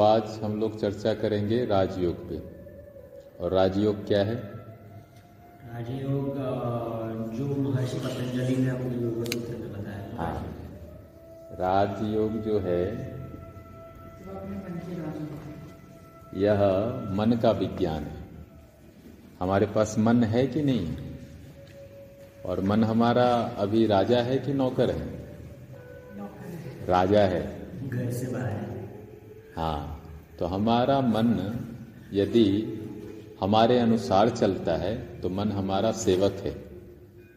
आज हम लोग चर्चा करेंगे राजयोग पे। और राजयोग क्या है? राजयोग जो महर्षि पतंजलि ने अपने योग सूत्र में बताया। हाँ। राजयोग जो है यह मन का विज्ञान है। हमारे पास मन है कि नहीं? और मन हमारा अभी राजा है कि नौकर है। राजा है। घर से बाहर हाँ। तो हमारा मन यदि हमारे अनुसार चलता है तो मन हमारा सेवक है।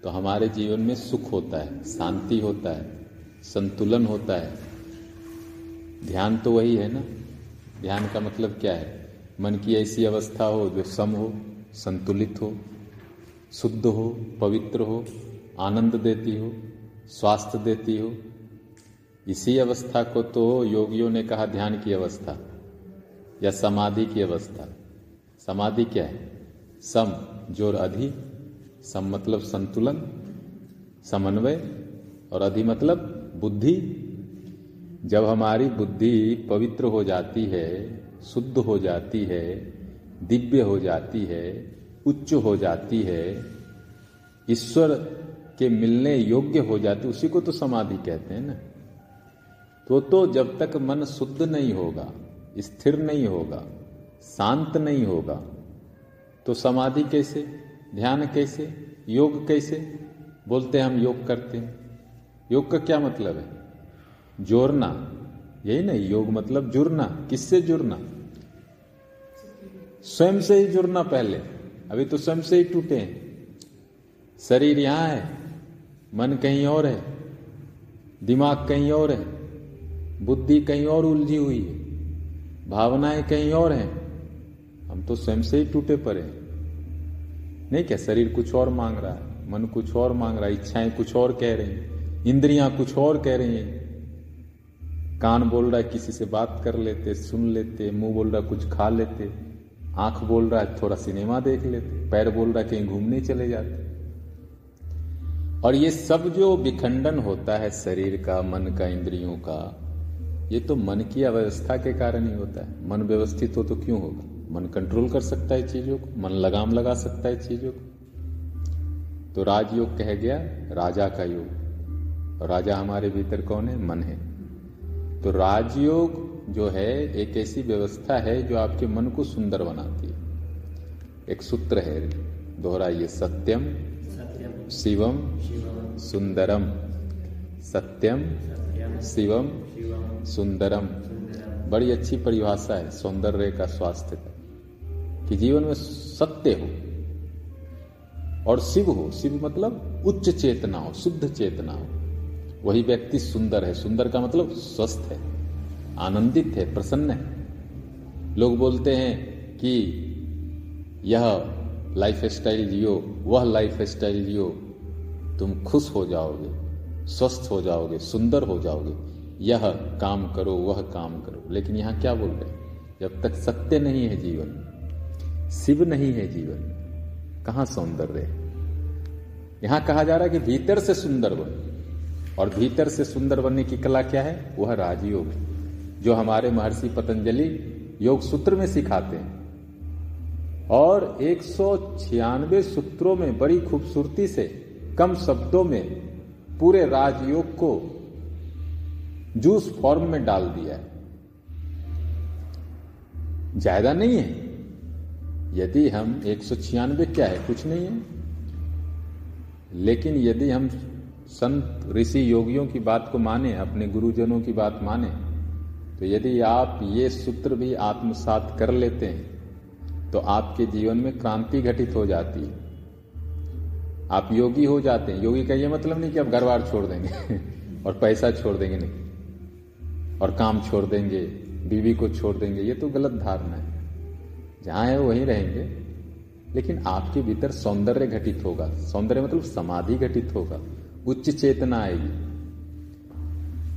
तो हमारे जीवन में सुख होता है, शांति होता है, संतुलन होता है। ध्यान तो वही है ना? ध्यान का मतलब क्या है? मन की ऐसी अवस्था हो जो सम हो, संतुलित हो, शुद्ध हो, पवित्र हो, आनंद देती हो, स्वास्थ्य देती हो इसी अवस्था को तो योगियों ने कहा ध्यान की अवस्था या समाधि की अवस्था। समाधि क्या है? सम, ज़ोर अधि, सम मतलब संतुलन, समन्वय, और अधि मतलब बुद्धि। जब हमारी बुद्धि पवित्र हो जाती है, शुद्ध हो जाती है, दिव्य हो जाती है, उच्च हो जाती है, ईश्वर के मिलने योग्य हो जाती, उसी को तो समाधि कहते हैं ना। तो तो जब तक मन शुद्ध नहीं होगा, स्थिर नहीं होगा, शांत नहीं होगा तो समाधि कैसे, ध्यान कैसे, योग कैसे बोलते हैं हम योग करते हैं? योग का क्या मतलब है? जोड़ना, यही नहीं, योग मतलब जुड़ना, किससे जुड़ना? स्वयं से ही जुड़ना पहले, अभी तो स्वयं से ही टूटे हैं। शरीर यहाँ है, मन कहीं और है, दिमाग कहीं और है बुद्धि कहीं और उलझी हुई है, भावनाएँ कहीं और हैं। हम तो स्वयं से ही टूटे पड़े नहीं क्या शरीर कुछ और मांग रहा है, मन कुछ और मांग रहा है, इच्छाएँ कुछ और कह रही हैं, इंद्रियाँ कुछ और कह रही हैं। कान बोल रहा है, किसी से बात कर लेते, सुन लेते, मुँह बोल रहा कुछ खा लेते, आँख बोल रहा है, थोड़ा सिनेमा देख लेते, पैर बोल रहा कहीं घूमने चले जाते। और ये सब जो विखंडन होता है शरीर का, मन का, इंद्रियों का ये तो मन की अव्यवस्था के कारण ही होता है। मन व्यवस्थित हो तो क्यों होगा? मन कंट्रोल कर सकता है चीज़ों को, मन लगाम लगा सकता है चीज़ों को। तो राजयोग कह गया, राजा का योग। और राजा हमारे भीतर कौन है? मन है। तो राजयोग जो है, एक ऐसी व्यवस्था है जो आपके मन को सुंदर बनाती है। एक सूत्र है, दोहराइए, सत्यम, शिवम, सुंदरम। सत्यम, शिवम सुंदरम। बड़ी अच्छी परिभाषा है, सौंदर्य का स्वास्थ्य का कि जीवन में सत्य हो और शिव हो। शिव मतलब उच्च चेतना हो, शुद्ध चेतना हो। वही व्यक्ति सुंदर है। सुंदर का मतलब स्वस्थ है, आनंदित है, प्रसन्न है। लोग बोलते हैं कि यह लाइफ स्टाइल जियो, वह लाइफ स्टाइल जियो। तुम खुश हो जाओगे, स्वस्थ हो जाओगे, सुंदर हो जाओगे। यह काम करो, वह काम करो। लेकिन यहाँ क्या बोल रहे जब तक सत्य नहीं है जीवन, शिव नहीं है जीवन, कहाँ सौंदर्य है? यहाँ कहा जा रहा है कि भीतर से सुंदर बनो। और भीतर से सुंदर बनने की कला क्या है? वह राजयोग जो हमारे महर्षि पतंजलि योग सूत्र में सिखाते हैं। और एक सौ छियानवे सूत्रों में, बड़ी खूबसूरती से, कम शब्दों में, पूरे राजयोग को जूस फॉर्म में डाल दिया है। ज़्यादा नहीं है। यदि हम एक सौ छियानबे क्या है? कुछ नहीं है। लेकिन यदि हम संत ऋषि योगियों की बात को माने, अपने गुरुजनों की बात माने तो यदि आप ये सूत्र भी आत्मसात कर लेते हैं तो आपके जीवन में क्रांति घटित हो जाती है। आप योगी हो जाते हैं। योगी का ये मतलब नहीं कि आप घर बार छोड़ देंगे और पैसा छोड़ देंगे, नहीं। और काम छोड़ देंगे, बीवी को छोड़ देंगे, ये तो गलत धारणा है। जहाँ है, वहीं रहेंगे। लेकिन आपके भीतर सौंदर्य घटित होगा। सौंदर्य मतलब समाधि घटित होगा। उच्च चेतना आएगी।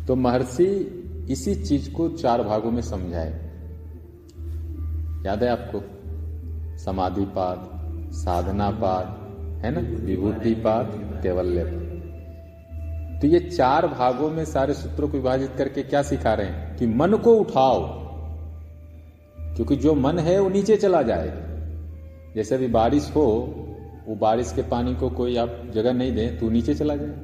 तो महर्षि इसी चीज़ को चार भागों में समझाए। याद है आपको? समाधि पाद साधना पाद है ना? विभूति पाद कैवल्य पाद तो ये चार भागों में सारे सूत्रों को विभाजित करके क्या सिखा रहे हैं? कि मन को उठाओ। क्योंकि जो मन है, वो नीचे चला जाए। जैसे अभी बारिश हो, वो बारिश के पानी को कोई आप जगह नहीं दें तो नीचे चला जाए।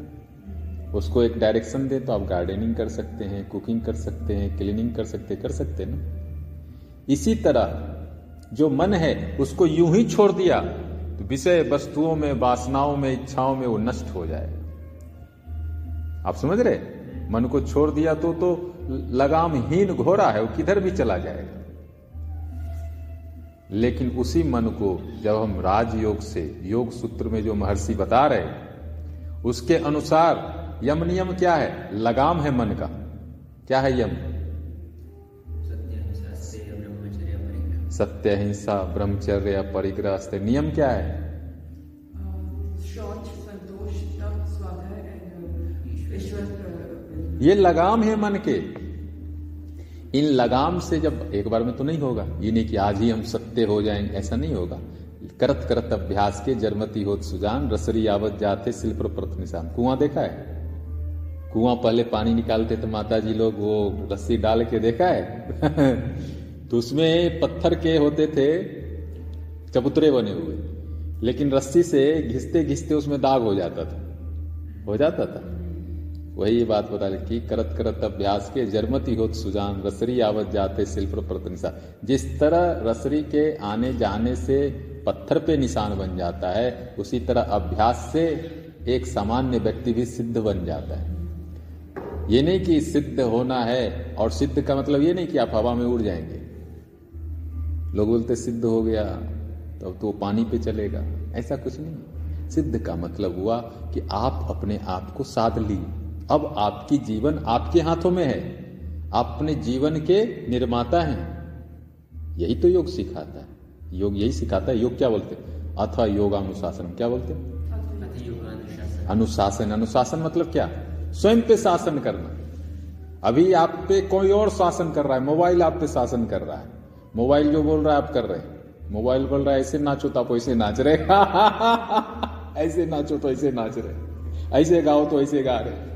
उसको एक डायरेक्शन दे तो आप गार्डनिंग कर सकते हैं, कुकिंग कर सकते हैं, क्लीनिंग कर सकते कर सकते ना। इसी तरह जो मन है, उसको यूँ ही छोड़ दिया तो विषय वस्तुओं में, वासनाओं में, इच्छाओं में वो नष्ट हो जाए। आप समझ रहे? मन को छोड़ दिया तो तो लगामहीन घोड़ा है वो किधर भी चला जाएगा लेकिन उसी मन को जब हम राजयोग से योग सूत्र में जो महर्षि बता रहे उसके अनुसार यम नियम क्या है? लगाम है मन का। क्या है यम? सत्य हिंसा ब्रह्मचर्य परिग्रह। नियम क्या है? ये लगाम है मन के। इन लगाम से जब एक बार में तो नहीं होगा। ये नहीं कि आज ही हम सत्य हो जाएँगे, ऐसा नहीं होगा। करत करत अभ्यास के जरमती हो सुजान, रसरी आवत जाते शिल्प प्रत निशान। कुआँ देखा है? कुआँ पहले पानी निकालते तो माता जी लोग, वो रस्सी डाल के देखा है? तो उसमें पत्थर के होते थे, चबूतरे बने हुए। लेकिन रस्सी से घिसते घिसते उसमें दाग हो जाता था। हो जाता था। वही बात बता रही करत करत अभ्यास के जरमती होत सुजान, रसरी आवत जाते शिल्प प्रत निशान जिस तरह रसरी के आने जाने से पत्थर पे निशान बन जाता है, उसी तरह अभ्यास से एक सामान्य व्यक्ति भी सिद्ध बन जाता है। ये नहीं कि सिद्ध होना है, और सिद्ध का मतलब ये नहीं कि आप हवा में उड़ जाएँगे। लोग बोलते, सिद्ध हो गया तो तो पानी पे चलेगा। ऐसा कुछ नहीं। सिद्ध का मतलब हुआ कि आप अपने आप को साध ली अब आपकी जीवन आपके हाथों में है। आप अपने जीवन के निर्माता हैं। यही तो योग सिखाता है। योग यही सिखाता है। योग क्या बोलते अथवा योगानुशासन क्या बोलते अनुशासन। अनुशासन मतलब क्या? स्वयं पे शासन करना। अभी आप पे कोई और शासन कर रहा है। मोबाइल आप पे शासन कर रहा है। मोबाइल जो बोल रहा है आप कर रहे हैं। मोबाइल बोल रहा है, ऐसे नाचो तो आप ऐसे नाच रहे ऐसे नाचो तो ऐसे नाच रहे ऐसे गाओ तो ऐसे गा रहे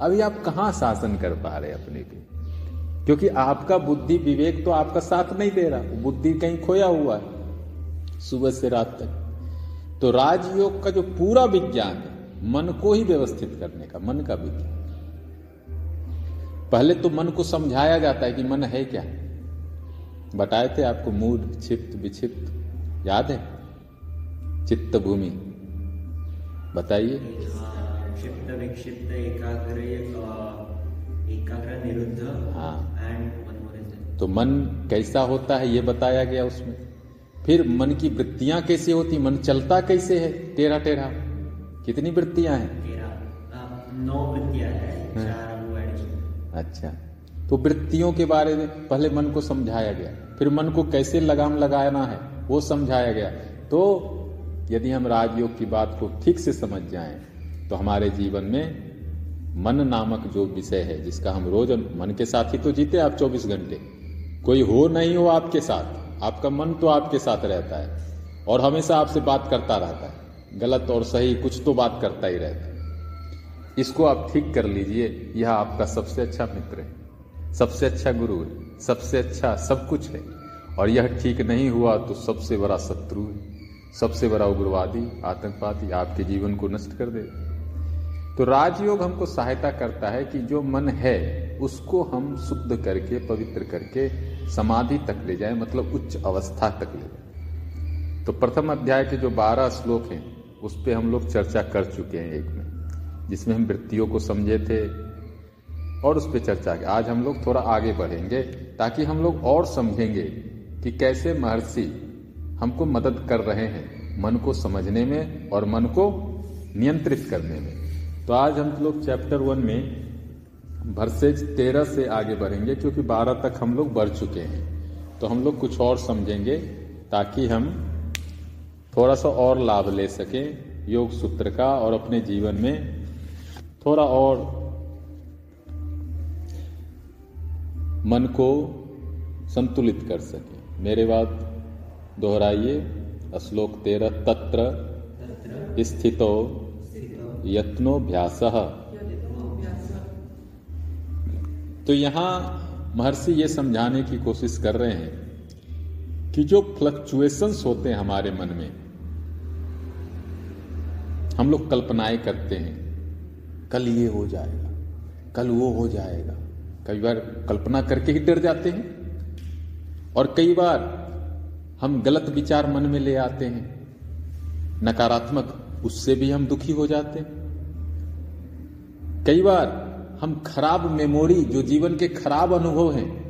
अभी आप कहाँ शासन कर पा रहे अपने पे क्योंकि आपका बुद्धि विवेक तो आपका साथ नहीं दे रहा। बुद्धि कहीं खोया हुआ है, सुबह से रात तक। तो राजयोग का जो पूरा विज्ञान है, मन को ही व्यवस्थित करने का, मन का विज्ञान। पहले तो मन को समझाया जाता है कि मन है क्या? बताए थे आपको मूड क्षिप्त विक्षिप्त याद है? चित्त भूमि बताइए। क्षिप्त विक्षिप्त एकाग्र एकाग्र निरुद्ध हाँ एंड तो मन कैसा होता है ये बताया गया उसमें। फिर मन की वृत्तियाँ कैसे होती? मन चलता कैसे है? टेढ़ा टेढ़ा। कितनी वृत्तियाँ हैं? नौ वृत्तियाँ है चार अच्छा। तो वृत्तियों के बारे में पहले मन को समझाया गया। फिर मन को कैसे लगाम लगाना है वो समझाया गया। तो यदि हम राजयोग की बात को ठीक से समझ जाएँ तो हमारे जीवन में मन नामक जो विषय है, जिसका हम रोज मन के साथ ही तो जीते आप 24 घंटे। कोई हो नहीं हो आपके साथ। आपका मन तो आपके साथ रहता है और हमेशा आपसे बात करता रहता है। गलत और सही कुछ तो बात करता ही रहता है। इसको आप ठीक कर लीजिए। यह आपका सबसे अच्छा मित्र है। सबसे अच्छा गुरु है। सबसे अच्छा सब कुछ है। और यह ठीक नहीं हुआ तो सबसे बड़ा शत्रु है। सबसे बड़ा उग्रवादी, आतंकवादी आपके जीवन को नष्ट कर देगा। तो राजयोग हमको सहायता करता है कि जो मन है, उसको हम शुद्ध करके, पवित्र करके, समाधि तक ले जाए मतलब उच्च अवस्था तक ले जाए। तो प्रथम अध्याय के जो बारह श्लोक हैं, उस पर हम लोग चर्चा कर चुके हैं एक में, जिसमें हम वृत्तियों को समझे थे, और उस पर चर्चा की। आज हम लोग थोड़ा आगे बढ़ेंगे, ताकि हम लोग और समझेंगे कि कैसे महर्षि हमको मदद कर रहे हैं, मन को समझने में और मन को नियंत्रित करने में। तो आज हम लोग चैप्टर वन में वर्सेज तेरह से आगे बढ़ेंगे क्योंकि बारह तक हम लोग बढ़ चुके हैं। तो हम लोग कुछ और समझेंगे ताकि हम थोड़ा सा और लाभ ले सकें योग सूत्र का और अपने जीवन में थोड़ा और मन को संतुलित कर सके। मेरे बात दोहराइए श्लोक तेरह तत्र स्थितो यत्नोभ्यास। तो यहाँ महर्षि ये समझाने की कोशिश कर रहे हैं कि जो फ्लक्चुएशंस होते हैं हमारे मन में, हम लोग कल्पनाएँ करते हैं, कल ये हो जाएगा, कल वो हो जाएगा। कई बार कल्पना करके ही डर जाते हैं और कई बार हम गलत विचार मन में ले आते हैं, नकारात्मक उससे भी हम दुखी हो जाते कई बार हम खराब मेमोरी, जो जीवन के खराब अनुभव हैं,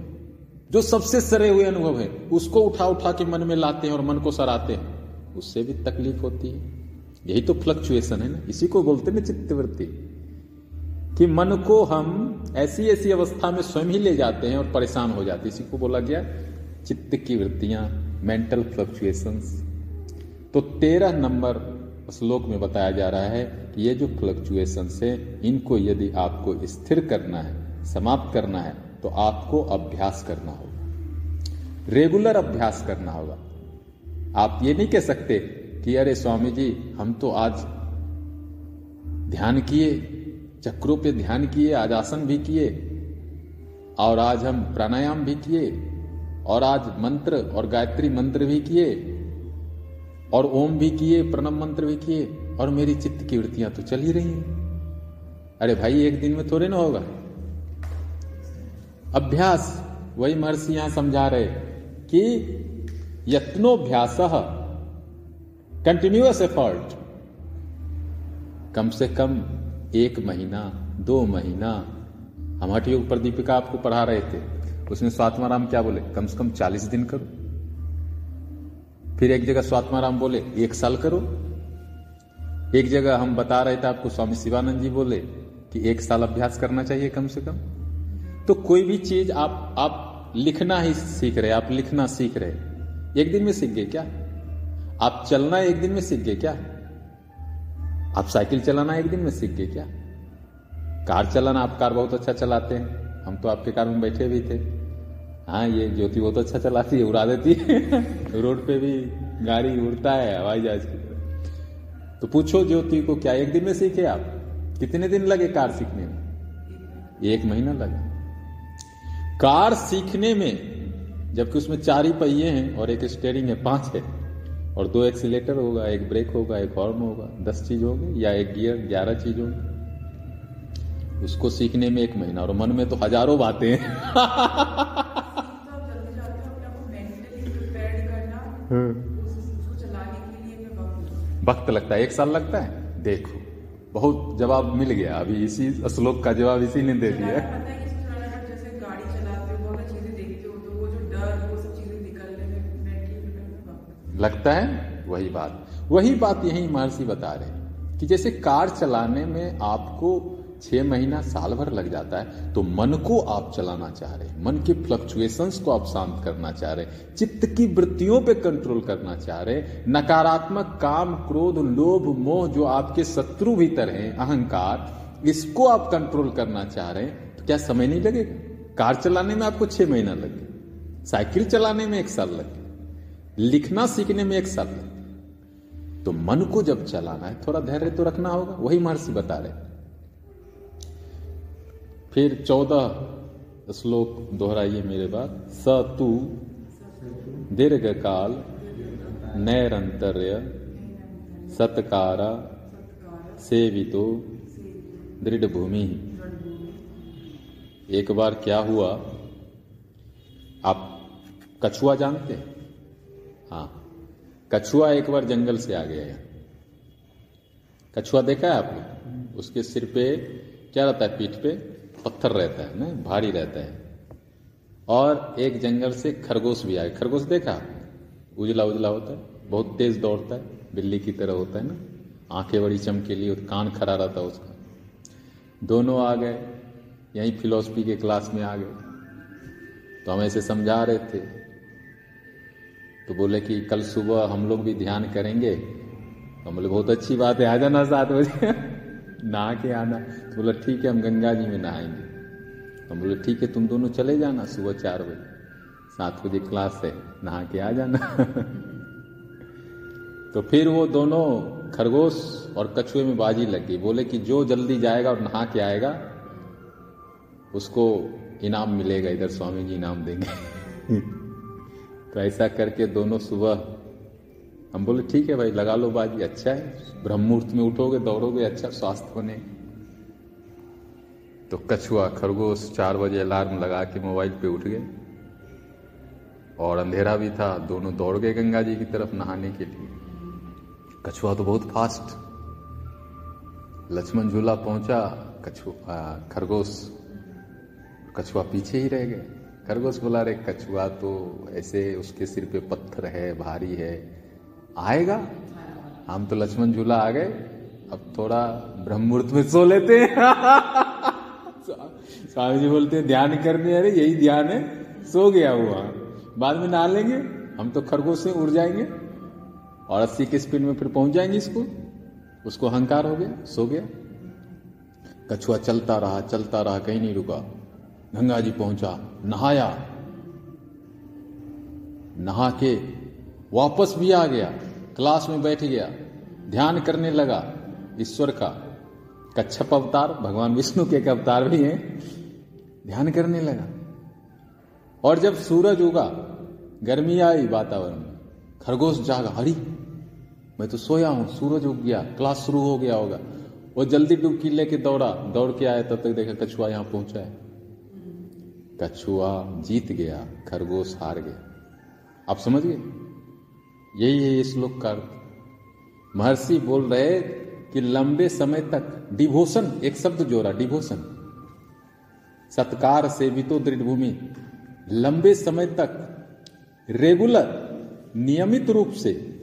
जो सबसे सरे हुए अनुभव हैं, उसको उठा उठा के मन में लाते हैं और मन को सराते हैं। उससे भी तकलीफ़ होती है। यही तो फ्लक्चुएशन है ना। इसी को बोलते हैं चित्तवृत्ति। कि मन को हम ऐसी ऐसी अवस्था में स्वयं ही ले जाते हैं और परेशान हो जाते हैं। इसी को बोला गया चित्त की वृत्तियाँ मेंटल फ्लक्चुएशंस तो तेरह नंबर श्लोक में बताया जा रहा है कि ये जो फ्लक्चुएशन है, इनको यदि आपको स्थिर करना है, समाप्त करना है तो आपको अभ्यास करना होगा। रेगुलर अभ्यास करना होगा। आप ये नहीं कह सकते कि, अरे स्वामी जी, हम तो आज ध्यान किए, चक्रों पे ध्यान किए, आज आसन भी किए, और आज हम प्राणायाम भी किए, और आज मंत्र और गायत्री मंत्र भी किए और ओम भी किए, प्रणम मंत्र भी किए, और मेरी चित्त की वृत्तियाँ तो चल ही रही हैं। अरे भाई, एक दिन में थोड़े ना होगा। अभ्यास, वही महर्षि यहाँ समझा रहे कि यत्नोभ्यास कंटिन्यूअस एफर्ट कम से कम एक महीना, दो महीना। हम हठ योग पर दीपिका आपको पढ़ा रहे थे। उसमें स्वात्माराम क्या बोले? कम से कम चालीस दिन करो। फिर एक जगह स्वात्माराम बोले, एक साल करो। एक जगह हम बता रहे थे आपको स्वामी शिवानंद जी बोले कि एक साल अभ्यास करना चाहिए कम से कम। तो कोई भी चीज़ आप आप लिखना ही सीख रहे, आप लिखना सीख रहे। एक दिन में सीख गए क्या? आप चलना एक दिन में सीख गए क्या? आप साइकिल चलाना एक दिन में सीख गए क्या? कार चलाना, आप कार बहुत अच्छा चलाते हैं। हम तो आपके कार में बैठे भी थे। हाँ ये ज्योति बहुत अच्छा चलाती है, उड़ा देती है। रोड पे भी गाड़ी उड़ता है, हवाई जहाज़ की तो पूछो ज्योति को, क्या एक दिन में सीखे आप? कितने दिन लगे कार सीखने में? एक महीना लगा। कार सीखने में, जबकि उसमें चार ही पहिए हैं और एक स्टेयरिंग है, पाँच है। और दो एक्सीटर होगा, एक ब्रेक होगा, एक हॉर्न होगा, दस चीज़ होगी, या एक गियर ग्यारह चीज़ होगी। उसको सीखने में एक महीना, और मन में तो हज़ारों बातें वक्त लगता है एक साल लगता है? देखो बहुत जवाब मिल गया। अभी इसी श्लोक का जवाब इसी ने दे दिया। लगता है। वही बात। वही बात यही महर्षि बता रहे कि जैसे कार चलाने में आपको छह महीना, साल भर लग जाता है तो मन को आप चलाना चाह रहे हैं। मन के फ्लक्चुएशंस को आप शांत करना चाह रहे हैं। चित्त की वृत्तियों पे कंट्रोल करना चाह रहे हैं। नकारात्मक काम, क्रोध, लोभ, मोह जो आपके शत्रु भीतर हैं, अहंकार, इसको आप कंट्रोल करना चाह रहे हैं। तो क्या समय नहीं लगेगा? कार चलाने में आपको छह महीना लगे साइकिल चलाने में एक साल लगे लिखना, सीखने में एक साल लगे तो मन को जब चलाना है, थोड़ा धैर्य तो रखना होगा। वही महर्षि बता रहे फिर चौदह श्लोक दोहराइए मेरे बाद स तू दीर्घ काल नैरंतर्य सत्कारा सेवितो दृढ़ भूमि एक बार क्या हुआ? आप कछुआ जानते हैं? हाँ। कछुआ एक बार जंगल से आ गया कछुआ देखा है आपने? उसके सिर पे क्या रहता है? पीठ पे? पत्थर रहता है ना भारी रहता है। और एक जंगल से खरगोश भी आए। खरगोश देखा उजला उजला होता है, बहुत तेज दौड़ता है, बिल्ली की तरह होता है ना? आँखें बड़ी चमकीली और कान खड़ा रहता है उसका। दोनों आ गए, यहीं फिलोसफी के क्लास में आ गए। तो हम ऐसे समझा रहे थे। तो बोले कि कल सुबह हम लोग भी ध्यान करेंगे। तो बोले, बहुत अच्छी बात है, आ जाना सात बजे। नहा के आना। तो बोला, ठीक है, हम गंगा जी में नहाएँगे। हम बोले, ठीक है, तुम दोनों चले जाना सुबह चार बजे। सात बजे क्लास है, नहा के आ जाना। तो फिर वो दोनों खरगोश और कछुए में बाजी लग गई। बोले कि जो जल्दी जाएगा और नहा के आएगा, उसको इनाम मिलेगा, इधर स्वामी जी इनाम देंगे। तो ऐसा करके दोनों सुबह हम बोले, ठीक है भाई, लगा लो बाजी अच्छा है। ब्रह्म मुहूर्त में उठोगे, दौड़ोगे अच्छा स्वास्थ्य बने। तो कछुआ खरगोश चार बजे अलार्म लगा के मोबाइल पे उठ गए। और अंधेरा भी था, दोनों दौड़ गए गंगा जी की तरफ़ नहाने के लिए। कछुआ तो बहुत फास्ट। लक्ष्मण झूला पहुँचा कछुआ खरगोश कछुआ पीछे ही रह गए। खरगोश बोला रे कछुआ तो ऐसे उसके सिर पे पत्थर है, भारी है आएगा? हम तो लक्ष्मण झूला आ गए। अब थोड़ा ब्रह्म मुहूर्त में सो लेते हैं। स्वामी जी बोलते हैं, ध्यान करने, अरे यही ध्यान है, सो गया हुआ। बाद में नहा लेंगे, हम तो खरगोश से उड़ जाएँगे। और अस्सी की स्पीड में फिर पहुँच जाएँगे स्कूल उसको अहंकार हो गया, सो गया। कछुआ चलता रहा चलता रहा, कहीं नहीं रुका। गंगा जी पहुँचा, नहाया। नहा के वापस भी आ गया। क्लास में बैठ गया, ध्यान करने लगा, ईश्वर का। कच्छप अवतार, भगवान विष्णु के एक अवतार भी हैं। ध्यान करने लगा। और जब सूरज उगा, गर्मी आई वातावरण में। खरगोश जागा, हरी, मैं तो सोया हूँ, सूरज उग गया, क्लास शुरू हो गया होगा। वो जल्दी डुबकी लेके दौड़ा, दौड़ के आया, तब तक देखा कछुआ यहाँ पहुँचा है। कछुआ जीत गया, खरगोश हार गया। आप समझ गए यही है श्लोक का अर्थ। महर्षि बोल रहे कि लंबे समय तक डिवोशन एक शब्द जोड़ा डिवोशन सत्कार से भी तो दृढ़ भूमि लंबे समय तक रेगुलर नियमित रूप से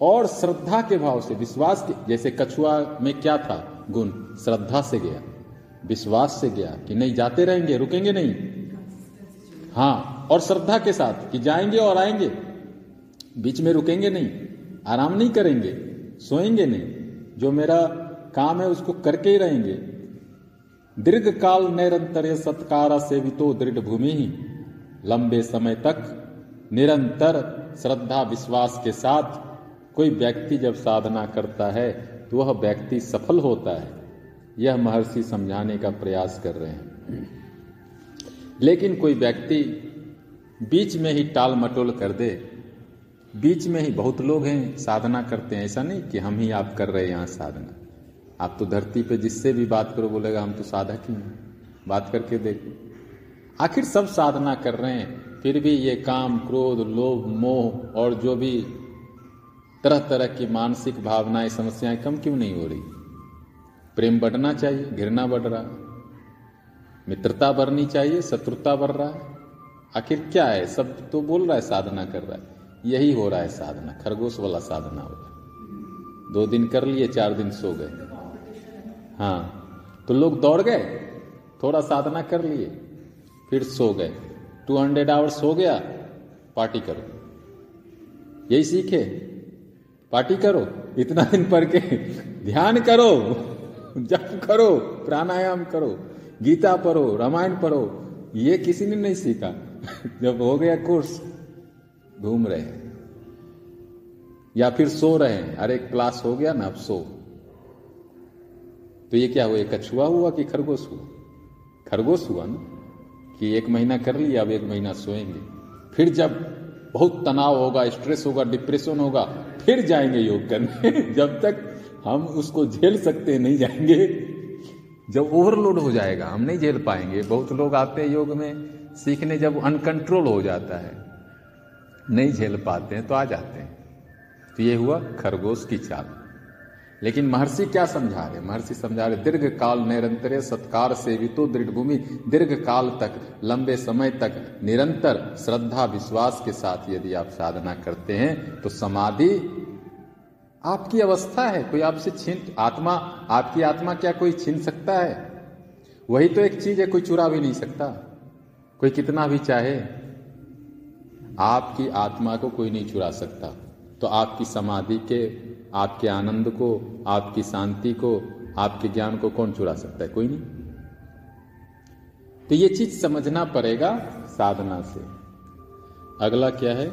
और श्रद्धा के भाव से, विश्वास के, जैसे कछुआ में क्या था? गुण। श्रद्धा से गया। विश्वास से गया कि नहीं, जाते रहेंगे, रुकेंगे नहीं। हाँ और श्रद्धा के साथ कि जाएँगे और आएँगे। बीच में रुकेंगे नहीं, आराम नहीं करेंगे, सोएँगे नहीं। जो मेरा काम है उसको करके ही रहेंगे। दीर्घ काल निरंतर सत्कार से भी तो दृढ़ भूमि ही। लंबे समय तक निरंतर श्रद्धा विश्वास के साथ कोई व्यक्ति जब साधना करता है तो वह व्यक्ति सफल होता है। यह महर्षि समझाने का प्रयास कर रहे हैं। लेकिन कोई व्यक्ति बीच में ही टाल मटोल कर दे बीच में ही बहुत लोग हैं, साधना करते हैं। ऐसा नहीं कि हम ही आप कर रहे हैं यहाँ साधना। आप तो धरती पे जिससे भी बात करो, बोलेगा, हम तो साधक ही हैं। बात करके देखो। आखिर सब साधना कर रहे हैं, फिर भी ये काम, क्रोध, लोभ, मोह और जो भी तरह तरह की मानसिक भावनाएँ, समस्याएँ कम क्यों नहीं हो रही? प्रेम बढ़ना चाहिए, घृणा बढ़ रहा। मित्रता बढ़नी चाहिए, शत्रुता बढ़ रहा। है आखिर क्या है? सब तो बोल रहा है, साधना कर रहा है। यही हो रहा है साधना, खरगोश वाला साधना हो है दो दिन कर लिए, चार दिन सो गए। हाँ तो लोग दौड़ गए, थोड़ा साधना कर लिए, फिर सो गए। टू हंड्रेड आवर्स हो गया, पार्टी करो। यही सीखे, पार्टी करो, इतना दिन पढ़ के ध्यान करो, जप करो, प्राणायाम करो, गीता पढ़ो, रामायण पढ़ो, ये किसी ने नहीं सीखा। जब हो गया कोर्स घूम रहे हैं। या फिर सो रहे हैं। अरे, क्लास हो गया ना, अब सो। तो ये क्या हुआ? कछुआ हुआ कि खरगोश हुआ? खरगोश हुआ ना? कि एक महीना कर लिया, अब एक महीना सोएँगे। फिर जब बहुत तनाव होगा स्ट्रेस होगा डिप्रेशन होगा, फिर जाएँगे योग करने। जब तक हम उसको झेल सकते नहीं जाएँगे। जब ओवरलोड हो जाएगा, हम नहीं झेल पाएँगे। बहुत लोग आते हैं योग में, सीखने जब अनकंट्रोल हो जाता है। नहीं झेल पाते हैं तो आ जाते हैं। तो ये हुआ खरगोश की चाल। लेकिन महर्षि क्या समझा रहे? महर्षि समझा रहे, दीर्घ काल निरंतर सत्कार से भी तो दृढ़ भूमि दीर्घ काल तक, लंबे समय तक निरंतर श्रद्धा, विश्वास के साथ यदि आप साधना करते हैं तो समाधि आपकी अवस्था है, कोई आपसे छीन, आत्मा, आपकी आत्मा क्या कोई छीन सकता है? वही तो एक चीज़ है, कोई चुरा भी नहीं सकता। कोई कितना भी चाहे आपकी आत्मा को कोई नहीं चुरा सकता। तो आपकी समाधि के, आपके आनंद को, आपकी शांति को, आपके ज्ञान को कौन चुरा सकता है? कोई नहीं। तो ये चीज़ समझना पड़ेगा साधना से। अगला क्या है?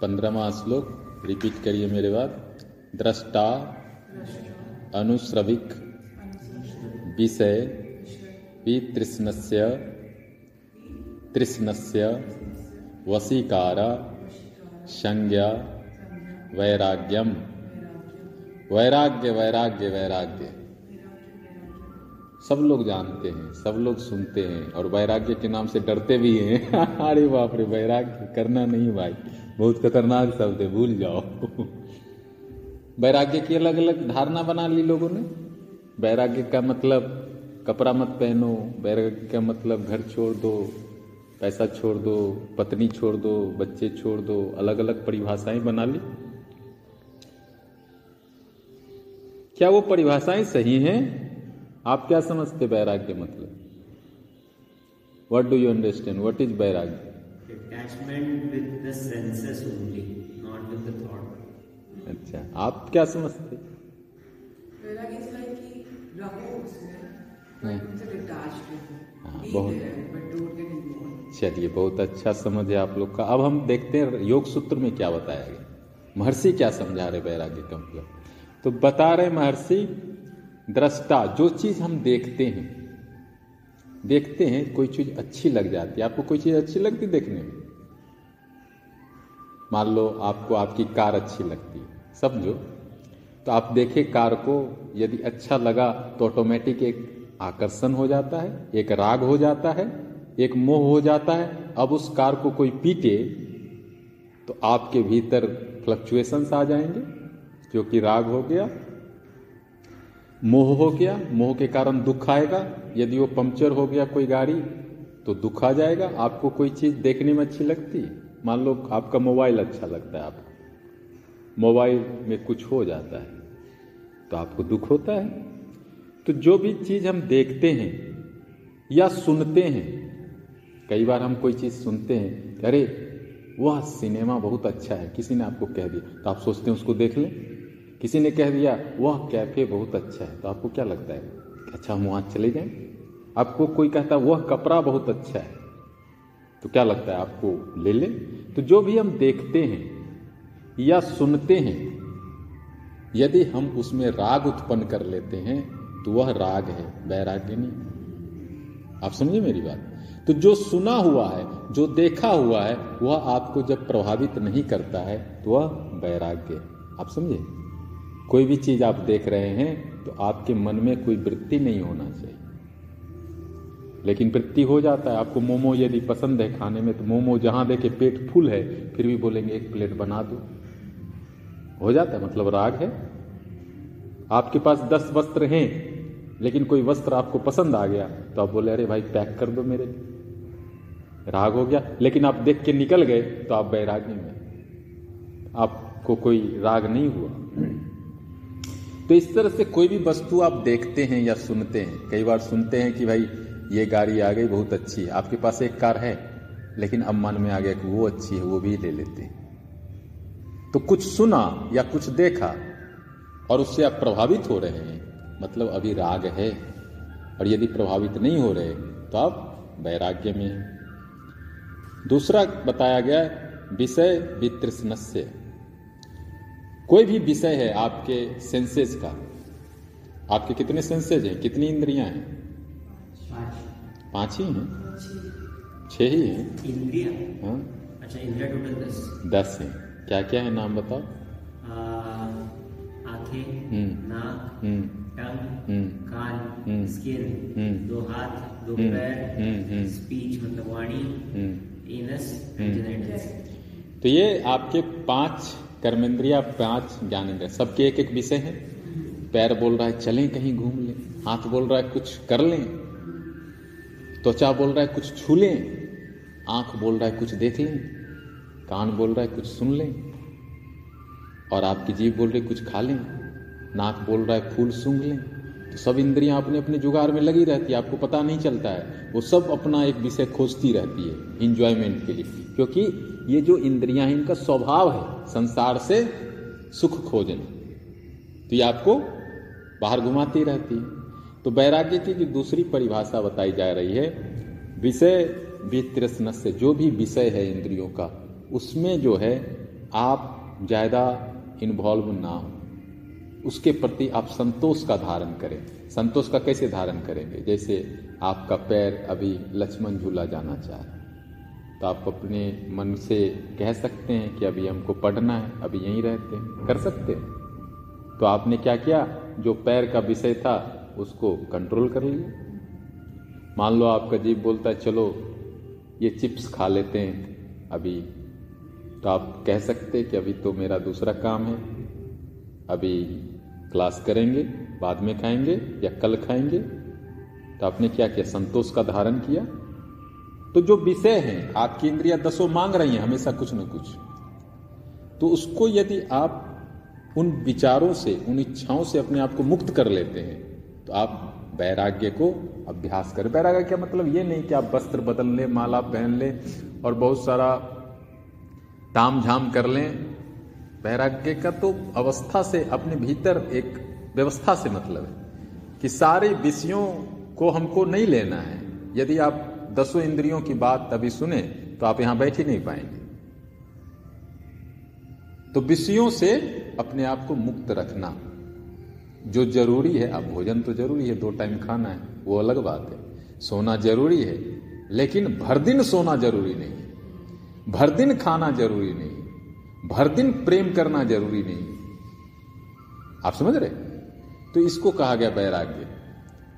पंद्रहवा श्लोक। रिपीट करिए मेरे बाद दृष्टा अनुश्रविक विषय। वितृष्णस्य। तृष्णस्य। वशीकार संज्ञा वैराग्यम। वैराग्य वैराग्य वैराग्य। सब लोग जानते हैं, सब लोग सुनते हैं और वैराग्य के नाम से डरते भी हैं। अरे बाप रे, वैराग्य करना नहीं भाई। बहुत खतरनाक शब्द है, भूल जाओ। वैराग्य की अलग अलग धारणा बना ली लोगों ने। वैराग्य का मतलब कपड़ा मत पहनो, वैराग्य का मतलब घर छोड़ दो पैसा छोड़ दो पत्नी छोड़ दो बच्चे छोड़ दो अलग अलग परिभाषाएँ बना ली। क्या वो परिभाषाएँ सही हैं? आप क्या समझते वैराग्य मतलब? What do you understand what is वैराग्य Attachment with the senses only, not with the thought. अच्छा आप क्या समझते? Whereas हाँ। बहुत- involved. चलिए बहुत अच्छा समझ है आप लोग का। अब हम देखते हैं योग सूत्र में क्या बताया गया। महर्षि क्या समझा रहे वैराग्य का मतलब? तो बता रहे महर्षि दृष्टा जो चीज़ हम देखते हैं देखते हैं कोई चीज़ अच्छी लग जाती है। आपको कोई चीज़ अच्छी लगती देखने में? मान लो आपको आपकी कार अच्छी लगती है समझो। तो आप देखे कार को यदि अच्छा लगा तो ऑटोमेटिक एक आकर्षण हो जाता है, एक राग हो जाता है, एक मोह हो जाता है। अब उस कार को कोई पीटे तो आपके भीतर फ्लक्चुएशंस आ जाएँगे, जो कि राग हो गया, मोह हो गया। मोह के कारण दुख आएगा। यदि वो पंक्चर हो गया कोई गाड़ी तो दुख आ जाएगा। आपको कोई चीज़ देखने में अच्छी लगती मान लो आपका मोबाइल अच्छा लगता है आपको। मोबाइल में कुछ हो जाता है तो आपको दुख होता है। तो जो भी चीज़ हम देखते हैं या सुनते हैं, कई बार हम कोई चीज़ सुनते हैं अरे, वह, सिनेमा बहुत अच्छा है, किसी ने आपको कह दिया तो आप सोचते हैं उसको देख लें। किसी ने कह दिया, वह, कैफ़े बहुत अच्छा है तो आपको क्या लगता है? अच्छा हम वहाँ चले जाएँ? आपको कोई कहता है वह, कपड़ा बहुत अच्छा है तो क्या लगता है आपको ले लें? तो जो भी हम देखते हैं या सुनते हैं, यदि हम उसमें राग उत्पन्न कर लेते हैं तो वह राग है वैराग्य नहीं। आप समझे मेरी बात? तो जो सुना हुआ है, जो देखा हुआ है, वह आपको जब प्रभावित नहीं करता है तो वह वैराग्य आप समझे? कोई भी चीज़ आप देख रहे हैं तो आपके मन में कोई वृत्ति नहीं होना चाहिए। लेकिन वृत्ति हो जाता है। आपको मोमो यदि पसंद है खाने में तो मोमो जहाँ देखे पेट फुल है, फिर भी बोलेंगे, एक प्लेट बना दो। हो जाता है? मतलब राग है? आपके पास दस वस्त्र हैं लेकिन कोई वस्त्र आपको पसंद आ गया तो आप बोले, अरे भाई, पैक कर दो मेरे लिए। राग हो गया। लेकिन आप देख के निकल गए तो आप बैरागी में। आपको कोई राग नहीं हुआ। तो इस तरह से कोई भी वस्तु आप देखते हैं या सुनते हैं, कई बार सुनते हैं कि भाई, ये गाड़ी आ गई, बहुत अच्छी है। आपके पास एक कार है, लेकिन अब मन में आ गया कि वो अच्छी है, वो भी ले लेते हैं। तो कुछ सुना या कुछ देखा, और उससे आप प्रभावित हो रहे हैं मतलब अभी राग है और यदि प्रभावित नहीं हो रहे तो आप वैराग्य में हैं। दूसरा बताया गया विषय वितृष्णस्य। कोई भी विषय है आपके सेंसेस का। आपके कितने सेंसेज हैं? कितनी इंद्रियाँ हैं? पाँच। पाँच ही हैं? छह ही हैं? इंद्रिया? हाँ। अच्छा इंद्रिया टोटल दस। दस हैं। क्या क्या है? नाम बताओ। आँखें हम्म। नाक हम्म। टंग हम्म। कान हम्म। स्किन हम्म। दो हाथ दो। पैर। स्पीच मतलब वाणी एनस। तो ये आपके पाँच कर्मेंद्रिया पाँच ज्ञानेंद्रिय सबके एक एक विषय है। पैर बोल रहा है चलें कहीं घूम लें। हाथ बोल रहा है कुछ कर लें। त्वचा बोल रहा है कुछ छू लें। आँख बोल रहा है कुछ देख लें। कान बोल रहा है कुछ सुन लें। और आपकी जीव बोल रही है कुछ खा लें। नाक बोल रहा है, फूल सूंघ लें। तो सब इंद्रियाँ अपने अपने जुगाड़ में लगी रहती है, आपको पता नहीं चलता है। वो सब अपना एक विषय खोजती रहती है इंजॉयमेंट के लिए। क्योंकि ये जो इंद्रियाँ हैं, इनका स्वभाव है, संसार से सुख खोजना। तो ये आपको बाहर घुमाती रहती है। तो वैराग्य की जो दूसरी परिभाषा बताई जा रही है, विषय वितृष्ण से जो भी विषय है इंद्रियों का, उसमें जो है, आप ज़्यादा इन्वॉल्व ना हो। उसके प्रति आप संतोष का धारण करें। संतोष का कैसे धारण करेंगे? जैसे आपका पैर अभी लक्ष्मण झूला जाना चाह रहा तो आप अपने मन से कह सकते हैं कि अभी हमको पढ़ना है, अभी यहीं रहते हैं। कर सकते हैं। तो आपने क्या किया? जो पैर का विषय था, उसको कंट्रोल कर लिया। मान लो आपका जीव बोलता है, चलो, ये चिप्स खा लेते हैं अभी। तो आप कह सकते कि अभी तो मेरा दूसरा काम है। अभी क्लास करेंगे, बाद में खाएँगे या कल खाएँगे? तो आपने क्या किया? संतोष का धारण किया? तो जो विषय है आपकी इंद्रिया दसों मांग रही हैं, हमेशा कुछ न कुछ। तो उसको यदि आप उन विचारों से, उन इच्छाओं से अपने आप को मुक्त कर लेते हैं तो आप वैराग्य को अभ्यास करें। वैराग्य क्या मतलब? ये नहीं कि आप वस्त्र बदल लें, माला पहन लें और बहुत सारा ताम झाम कर लें वैराग्य का तो अवस्था से अपने भीतर एक व्यवस्था से मतलब है कि सारे विषयों को हमको नहीं लेना है। यदि आप दसों इंद्रियों की बात तभी सुने तो आप यहाँ बैठ ही नहीं पाएँगे। तो विषयों से अपने आप को मुक्त रखना, जो ज़रूरी है। अब भोजन तो ज़रूरी है, दो टाइम खाना है, वो अलग बात है। सोना ज़रूरी है, लेकिन भर दिन सोना ज़रूरी नहीं है। भर दिन खाना ज़रूरी नहीं भर दिन प्रेम करना ज़रूरी नहीं। आप समझ रहे? तो इसको कहा गया वैराग्य।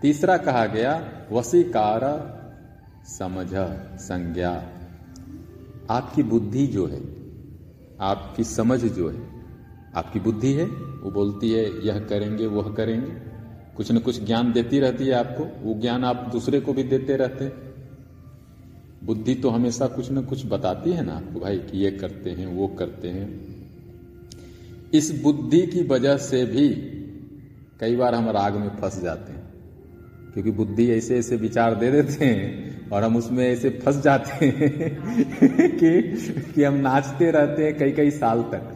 तीसरा कहा गया वसीकार समझ संज्ञा। आपकी बुद्धि जो है, आपकी समझ जो है, आपकी बुद्धि है, वो बोलती है, यह करेंगे, वह करेंगे। कुछ न कुछ ज्ञान देती रहती है आपको, वो ज्ञान आप दूसरे को भी देते रहते हैं। बुद्धि तो हमेशा कुछ ना कुछ बताती है ना आपको, भाई, कि ये करते हैं, वो करते हैं। इस बुद्धि की वजह से भी कई बार हम राग में फंस जाते हैं, क्योंकि बुद्धि ऐसे ऐसे विचार दे देते हैं और हम उसमें ऐसे फंस जाते हैं कि कि हम नाचते रहते हैं कई कई साल तक।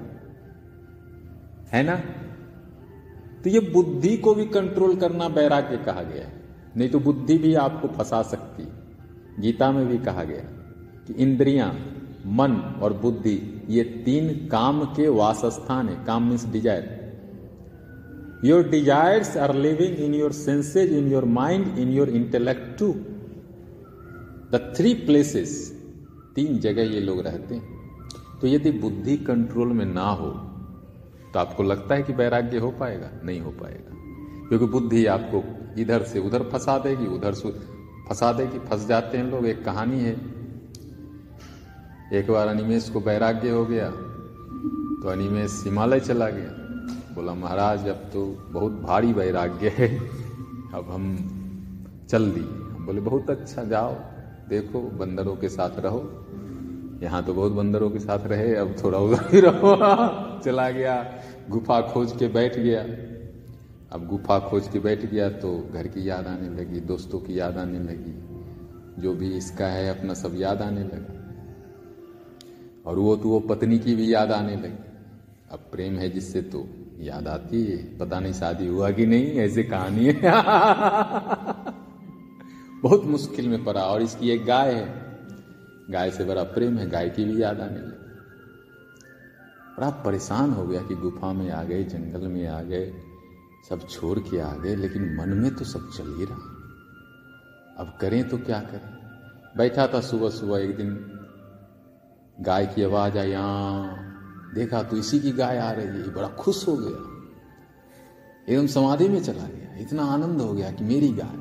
है ना? तो ये बुद्धि को भी कंट्रोल करना वैराग्य कहा गया है, नहीं तो बुद्धि भी आपको फंसा सकती गीता में भी कहा गया कि इंद्रियाँ, मन और बुद्धि, ये तीन काम के वासस्थान है। काम means desire your desires are living in your senses in your mind in your intellect to the three places तीन जगह ये लोग रहते हैं। तो यदि बुद्धि कंट्रोल में ना हो तो आपको लगता है कि वैराग्य हो पाएगा? नहीं हो पाएगा। क्योंकि बुद्धि आपको इधर से उधर फंसा देगी, उधर से फंसा देगी फंस जाते हैं लोग, एक कहानी है। एक बार अनिमेश को वैराग्य हो गया तो अनिमेश हिमालय चला गया। बोला, महाराज, अब तो बहुत भारी वैराग्य है, अब हम चल दी हम बोले, बहुत अच्छा जाओ, देखो, बंदरों के साथ रहो। यहाँ तो बहुत बंदरों के साथ रहे, अब थोड़ा उधर ही रहो। चला गया, गुफा खोज के बैठ गया। अब गुफा खोज के बैठ गया तो घर की याद आने लगी, दोस्तों की याद आने लगी। जो भी इसका है, अपना सब याद आने लगा। और वो तो वो पत्नी की भी याद आने लगी। अब प्रेम है जिससे तो याद आती है। पता नहीं शादी हुआ कि नहीं, ऐसे कहानी है। बहुत मुश्किल में पड़ा। और इसकी एक गाय है। गाय से बड़ा प्रेम है। गाय की भी याद आने लगी। बड़ा परेशान हो गया कि गुफा में आ गए, जंगल में आ गए। सब छोड़ के आ गए, लेकिन मन में तो सब चल ही रहा। अब करें तो क्या करें? बैठा था सुबह सुबह एक दिन, गाय की आवाज़ आई यहाँ देखा तो इसी की गाय आ रही है, बड़ा खुश हो गया। एकदम समाधि में चला गया। इतना आनंद हो गया कि मेरी गाय।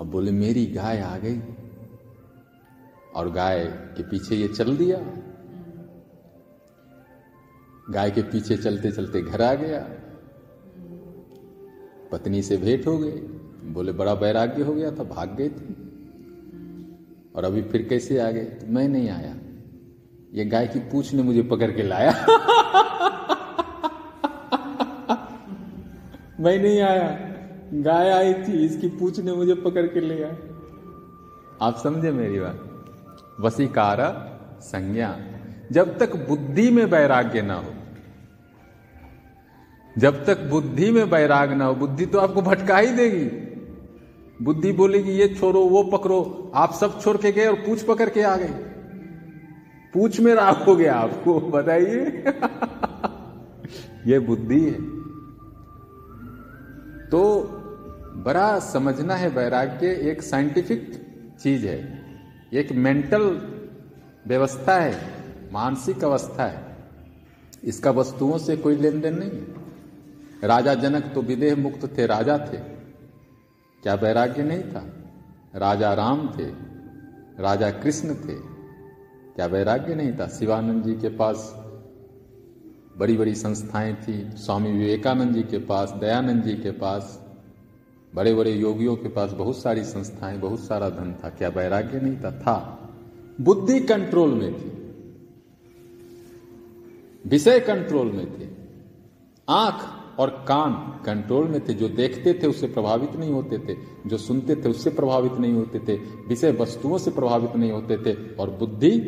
अब बोले, मेरी गाय आ गई। और गाय के पीछे ये चल दिया। गाय के पीछे चलते चलते घर आ गया। पत्नी से भेंट हो गई। बोले, बड़ा वैराग्य हो गया था, भाग गए थे। और अभी फिर कैसे आ गए तो मैं नहीं आया। ये गाय की पूछ ने मुझे पकड़ के लाया। मैं नहीं आया। गाय आई थी, इसकी पूछ ने मुझे पकड़ के ले आया आप समझे मेरी बात? वसीकार संज्ञा। जब तक बुद्धि में वैराग्य ना हो जब तक बुद्धि में वैराग ना हो, बुद्धि तो आपको भटका ही देगी। बुद्धि बोलेगी ये छोड़ो, वो पकड़ो, आप सब छोड़ के गए और पूछ पकड़ के आ गए। पूछ में राग हो गया आपको, बताइए। ये बुद्धि है। तो बड़ा समझना है वैराग्य एक साइंटिफिक चीज़ है। एक मेंटल व्यवस्था है, मानसिक अवस्था है। इसका वस्तुओं से कोई लेन देन नहीं है। राजा जनक तो विदेह मुक्त थे, राजा थे। क्या वैराग्य नहीं था? राजा राम थे, राजा कृष्ण थे। क्या वैराग्य नहीं था? शिवानंद जी के पास बड़ी बड़ी संस्थाएँ थी, स्वामी विवेकानंद जी के पास, दयानंद जी के पास, बड़े बड़े योगियों के पास बहुत सारी संस्थाएँ, बहुत सारा धन था। क्या वैराग्य नहीं था? था। बुद्धि कंट्रोल में थी। विषय कंट्रोल में थे। आँख और कान कंट्रोल में थे, जो देखते थे उससे प्रभावित नहीं होते थे, जो सुनते थे उससे प्रभावित नहीं होते थे, विषय वस्तुओं से प्रभावित नहीं होते थे, और बुद्धि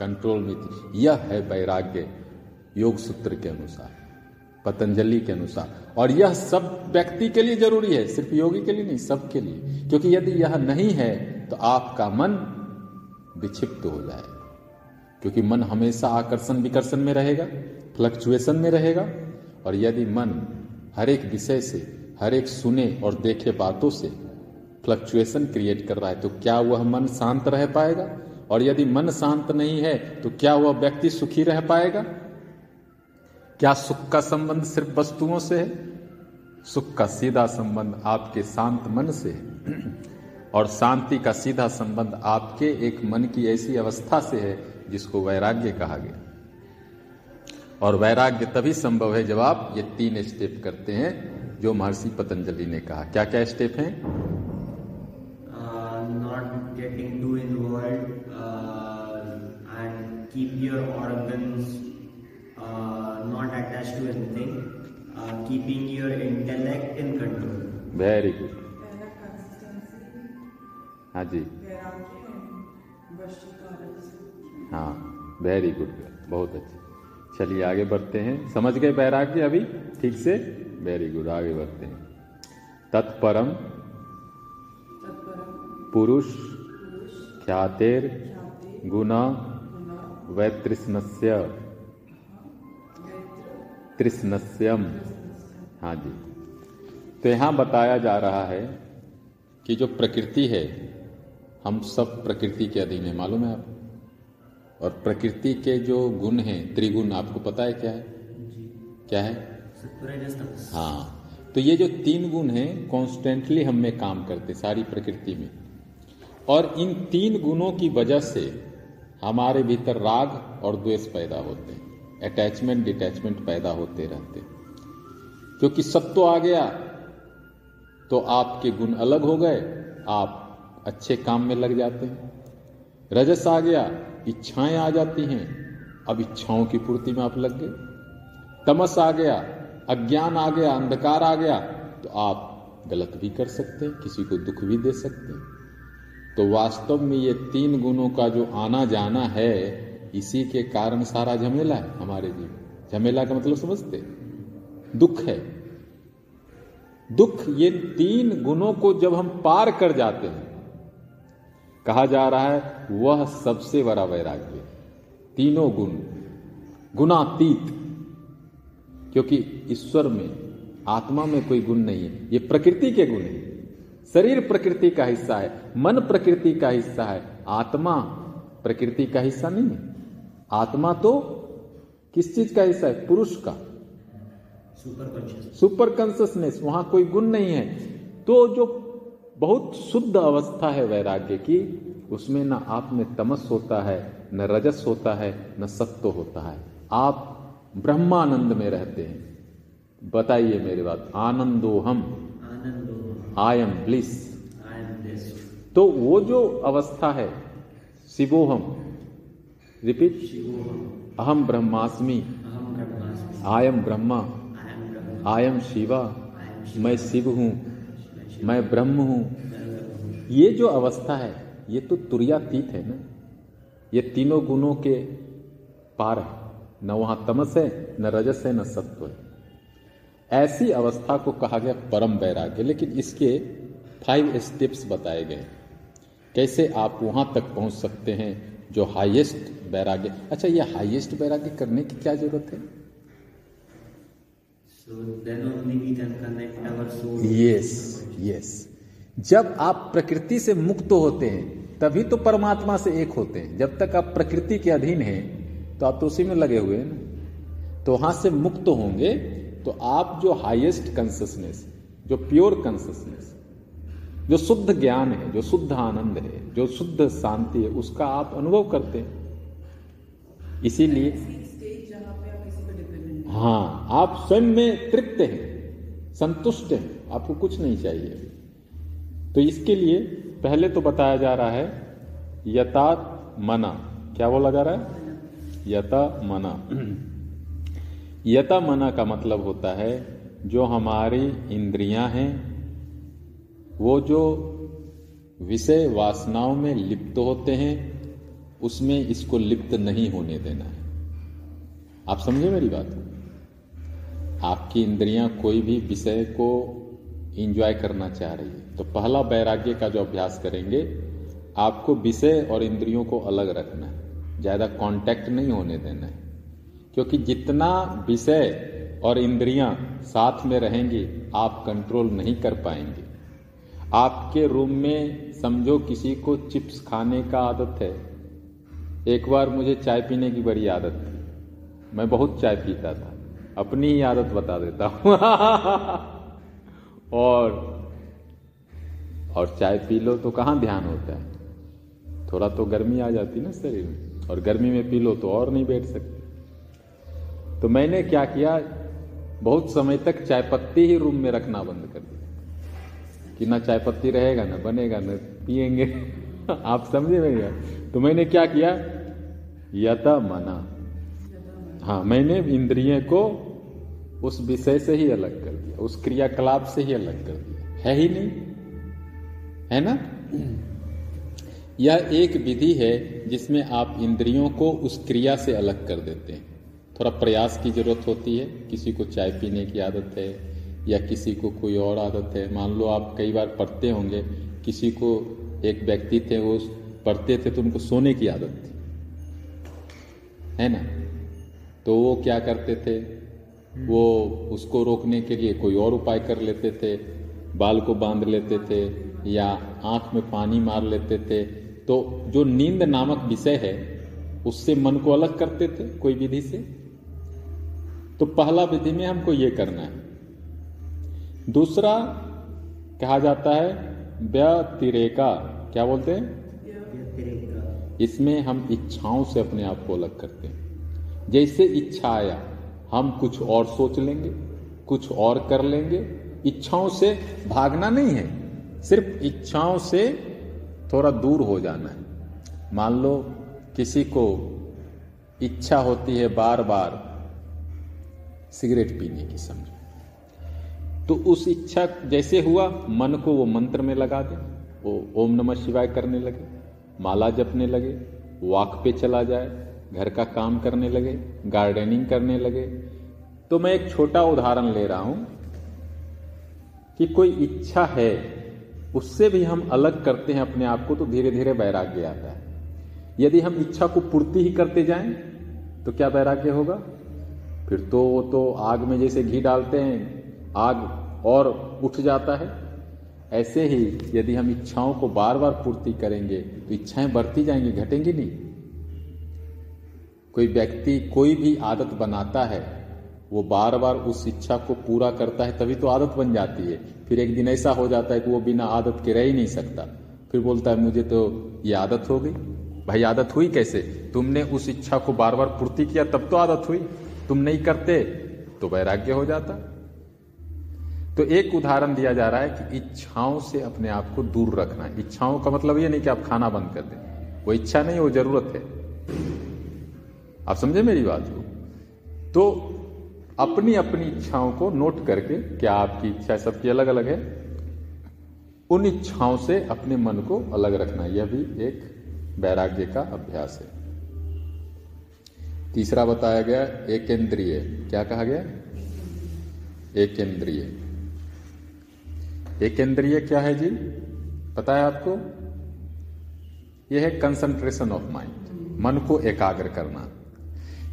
कंट्रोल में थी। यह है वैराग्य योग सूत्र के अनुसार, पतंजलि के अनुसार। और यह सब व्यक्ति के लिए ज़रूरी है, सिर्फ़ योगी के लिए नहीं, सबके लिए। क्योंकि यदि यह नहीं है तो आपका मन विक्षिप्त हो जाएगा। क्योंकि मन हमेशा आकर्षण विकर्षण में रहेगा फ्लक्चुएशन में रहेगा और यदि मन हर एक विषय से हर एक सुने और देखे बातों से फ्लक्चुएशन क्रिएट कर रहा है तो क्या वह मन शांत रह पाएगा? और यदि मन शांत नहीं है तो क्या वह व्यक्ति सुखी रह पाएगा? क्या सुख का संबंध सिर्फ़ वस्तुओं से है? सुख का सीधा संबंध आपके शांत मन से है। और शांति का सीधा संबंध आपके एक मन की ऐसी अवस्था से है, जिसको वैराग्य कहा गया। और वैराग्य तभी संभव है जब आप ये तीन स्टेप करते हैं जो महर्षि पतंजलि ने कहा। क्या क्या स्टेप हैं not getting to involve and keep your organs not attached to anything, uh, keeping your intellect in control. Very हाँ जी। हाँ वेरी गुड बहुत अच्छे। चलिए आगे बढ़ते हैं। समझ गए वैराग्य अभी? ठीक से? वेरी गुड आगे बढ़ते हैं। तत्परम। पुरुष। ख्यातेर। गुना वैतृष्णस्य। तृष्णस्यम। हाँ जी। तो यहाँ बताया जा रहा है कि जो प्रकृति है, हम सब प्रकृति के अधीन है। मालूम है आप? और प्रकृति के जो गुण हैं त्रिगुण आपको पता है क्या है? क्या है? हाँ। तो ये जो तीन गुण हैं कॉन्स्टेंटली हम में काम करते सारी प्रकृति में। और इन तीन गुणों की वजह से हमारे भीतर राग और द्वेष पैदा होते हैं। अटैचमेंट डिटैचमेंट पैदा होते रहते क्योंकि सत्व तो आ गया तो आपके गुण अलग हो गए आप अच्छे काम में लग जाते हैं। रजस आ गया इच्छाएँ आ जाती हैं, अब इच्छाओं की पूर्ति में आप लग गए। तमस आ गया, अज्ञान आ गया, अंधकार आ गया तो आप गलत भी कर सकते हैं, किसी को दुख भी दे सकते हैं। तो वास्तव में ये तीन गुणों का जो आना जाना है, इसी के कारण सारा झमेला है हमारे जीवन झमेला का मतलब समझते दुख है। दुख ये तीन गुणों को जब हम पार कर जाते हैं कहा जा रहा है वह सबसे बड़ा वैराग्य। तीनों गुण गुणातीत क्योंकि ईश्वर में आत्मा में कोई गुण नहीं है। ये प्रकृति के गुण है। शरीर प्रकृति का हिस्सा है मन प्रकृति का हिस्सा है आत्मा प्रकृति का हिस्सा नहीं है। आत्मा तो किस चीज़ का हिस्सा है? पुरुष का। सुपर कॉन्सियसनेस वहाँ कोई गुण नहीं है। तो जो बहुत शुद्ध अवस्था है वैराग्य की, उसमें न आप में तमस होता है, न रजस होता है, न सत्व होता है। आप ब्रह्मानंद में रहते हैं। बताइए मेरी बात, आनंदो हम आई एम ब्लिस। तो वो जो अवस्था है शिवोहम रिपीट, अहम ब्रह्मास्मि, आयम ब्रह्मा, आयम शिवा, मैं शिव हूँ। मैं ब्रह्म हूँ। ये जो अवस्था है ये तो तुरियातीत है ना? ये तीनों गुणों के पार है। न वहाँ तमस है न रजस है न सत्व है। ऐसी अवस्था को कहा गया परम वैराग्य लेकिन इसके फाइव स्टेप्स बताए गए कैसे आप वहाँ तक पहुँच सकते हैं जो हाईएस्ट वैराग्य? अच्छा ये हाईएस्ट वैराग्य करने की क्या ज़रूरत है? यस यस जब आप प्रकृति से मुक्त होते हैं तभी तो परमात्मा से एक होते हैं। जब तक आप प्रकृति के अधीन हैं तो आप तो उसी में लगे हुए हैं ना। तो वहाँ से मुक्त होंगे तो आप जो हाईएस्ट कंसियसनेस जो प्योर कंसियसनेस जो शुद्ध ज्ञान है जो शुद्ध आनंद है जो शुद्ध शांति है उसका आप अनुभव करते हैं। इसीलिए हाँ आप स्वयं में तृप्त हैं संतुष्ट हैं। आपको कुछ नहीं चाहिए। तो इसके लिए पहले तो बताया जा रहा है यथा मना। क्या बोला जा रहा है? यथा मना। यथा मना का मतलब होता है, जो हमारी इंद्रियाँ हैं, वो जो विषय वासनाओं में लिप्त होते हैं, उसमें इसको लिप्त नहीं होने देना है। आप समझे मेरी बात? आपकी इंद्रियाँ कोई भी विषय को इंजॉय करना चाह रही है। तो पहला वैराग्य का जो अभ्यास करेंगे, आपको विषय और इंद्रियों को अलग रखना है। ज़्यादा कांटेक्ट नहीं होने देना है। क्योंकि जितना विषय और इंद्रियाँ साथ में रहेंगी, आप कंट्रोल नहीं कर पाएँगे। आपके रूम में समझो किसी को चिप्स खाने का आदत है। एक बार मुझे चाय पीने की बड़ी आदत थी। मैं बहुत चाय पीता था। अपनी ही आदत बता देता हूँ। और और चाय पी लो तो कहाँ ध्यान होता है? थोड़ा तो गर्मी आ जाती ना शरीर में, और गर्मी में पी लो तो और नहीं बैठ सकते। तो मैंने क्या किया? बहुत समय तक चाय पत्ती ही रूम में रखना बंद कर दिया। कि ना चाय पत्ती रहेगा, ना बनेगा, ना पियेंगे। आप समझे मेरी तो मैंने क्या किया? यथा मना। हाँ मैंने इंद्रिय को उस विषय से ही अलग कर उस क्रियाकलाप से ही अलग कर दिया। है ही नहीं? है ना? यह एक विधि है जिसमें आप इंद्रियों को उस क्रिया से अलग कर देते हैं। थोड़ा प्रयास की ज़रूरत होती है। किसी को चाय पीने की आदत है या किसी को कोई और आदत है। मान लो आप कई बार पढ़ते होंगे, किसी को एक व्यक्ति थे, वो पढ़ते थे तो उनको सोने की आदत थी। है ना? तो वो क्या करते थे? वो उसको रोकने के लिए कोई और उपाय कर लेते थे बाल को बाँध लेते थे या आँख में पानी मार लेते थे। तो जो नींद नामक विषय है उससे मन को अलग करते थे कोई विधि से? तो पहला विधि में हमको ये करना है। दूसरा कहा जाता है व्यतिरेका क्या बोलते हैं? इसमें हम इच्छाओं से अपने आप को अलग करते हैं। जैसे इच्छा आया हम कुछ और सोच लेंगे, कुछ और कर लेंगे। इच्छाओं से भागना नहीं है, सिर्फ़ इच्छाओं से थोड़ा दूर हो जाना है। मान लो किसी को इच्छा होती है बार बार सिगरेट पीने की समझो। तो उस इच्छा जैसे हुआ, मन को वो मंत्र में लगा दे, वो ओम नमः शिवाय करने लगे, माला जपने लगे, वाक पे चला जाए घर का काम करने लगे गार्डनिंग करने लगे। तो मैं एक छोटा उदाहरण ले रहा हूँ कि कोई इच्छा है, उससे भी हम अलग करते हैं अपने आप को तो धीरे धीरे वैराग्य आता है। यदि हम इच्छा को पूर्ति ही करते जाएँ तो क्या वैराग्य होगा? फिर तो वो तो आग में जैसे घी डालते हैं, आग और उठ जाता है। ऐसे ही यदि हम इच्छाओं को बार बार पूर्ति करेंगे तो इच्छाएँ बढ़ती जाएँगी, घटेंगी नहीं। कोई व्यक्ति कोई भी आदत बनाता है, वो बार बार उस इच्छा को पूरा करता है, तभी तो आदत बन जाती है। फिर एक दिन ऐसा हो जाता है कि वो बिना आदत के रह ही नहीं सकता। फिर बोलता है, मुझे तो ये आदत हो गई। भाई, आदत हुई कैसे? तुमने उस इच्छा को बार बार पूर्ति किया, तब तो आदत हुई। तुम नहीं करते तो वैराग्य हो जाता। तो एक उदाहरण दिया जा रहा है कि इच्छाओं से अपने आप को दूर रखना। इच्छाओं का मतलब ये नहीं कि आप खाना बंद कर दें। वो इच्छा नहीं, वो ज़रूरत है। आप समझे मेरी बात को? तो अपनी अपनी इच्छाओं को नोट करके क्या आपकी इच्छा सबकी अलग अलग है? उन इच्छाओं से अपने मन को अलग रखना, यह भी एक वैराग्य का अभ्यास है। तीसरा बताया गया एक इंद्रिय क्या कहा गया? एक इंद्रिय एक इंद्रिय क्या है जी? पता है आपको? यह है कंसंट्रेशन ऑफ़ माइंड मन को एकाग्र करना।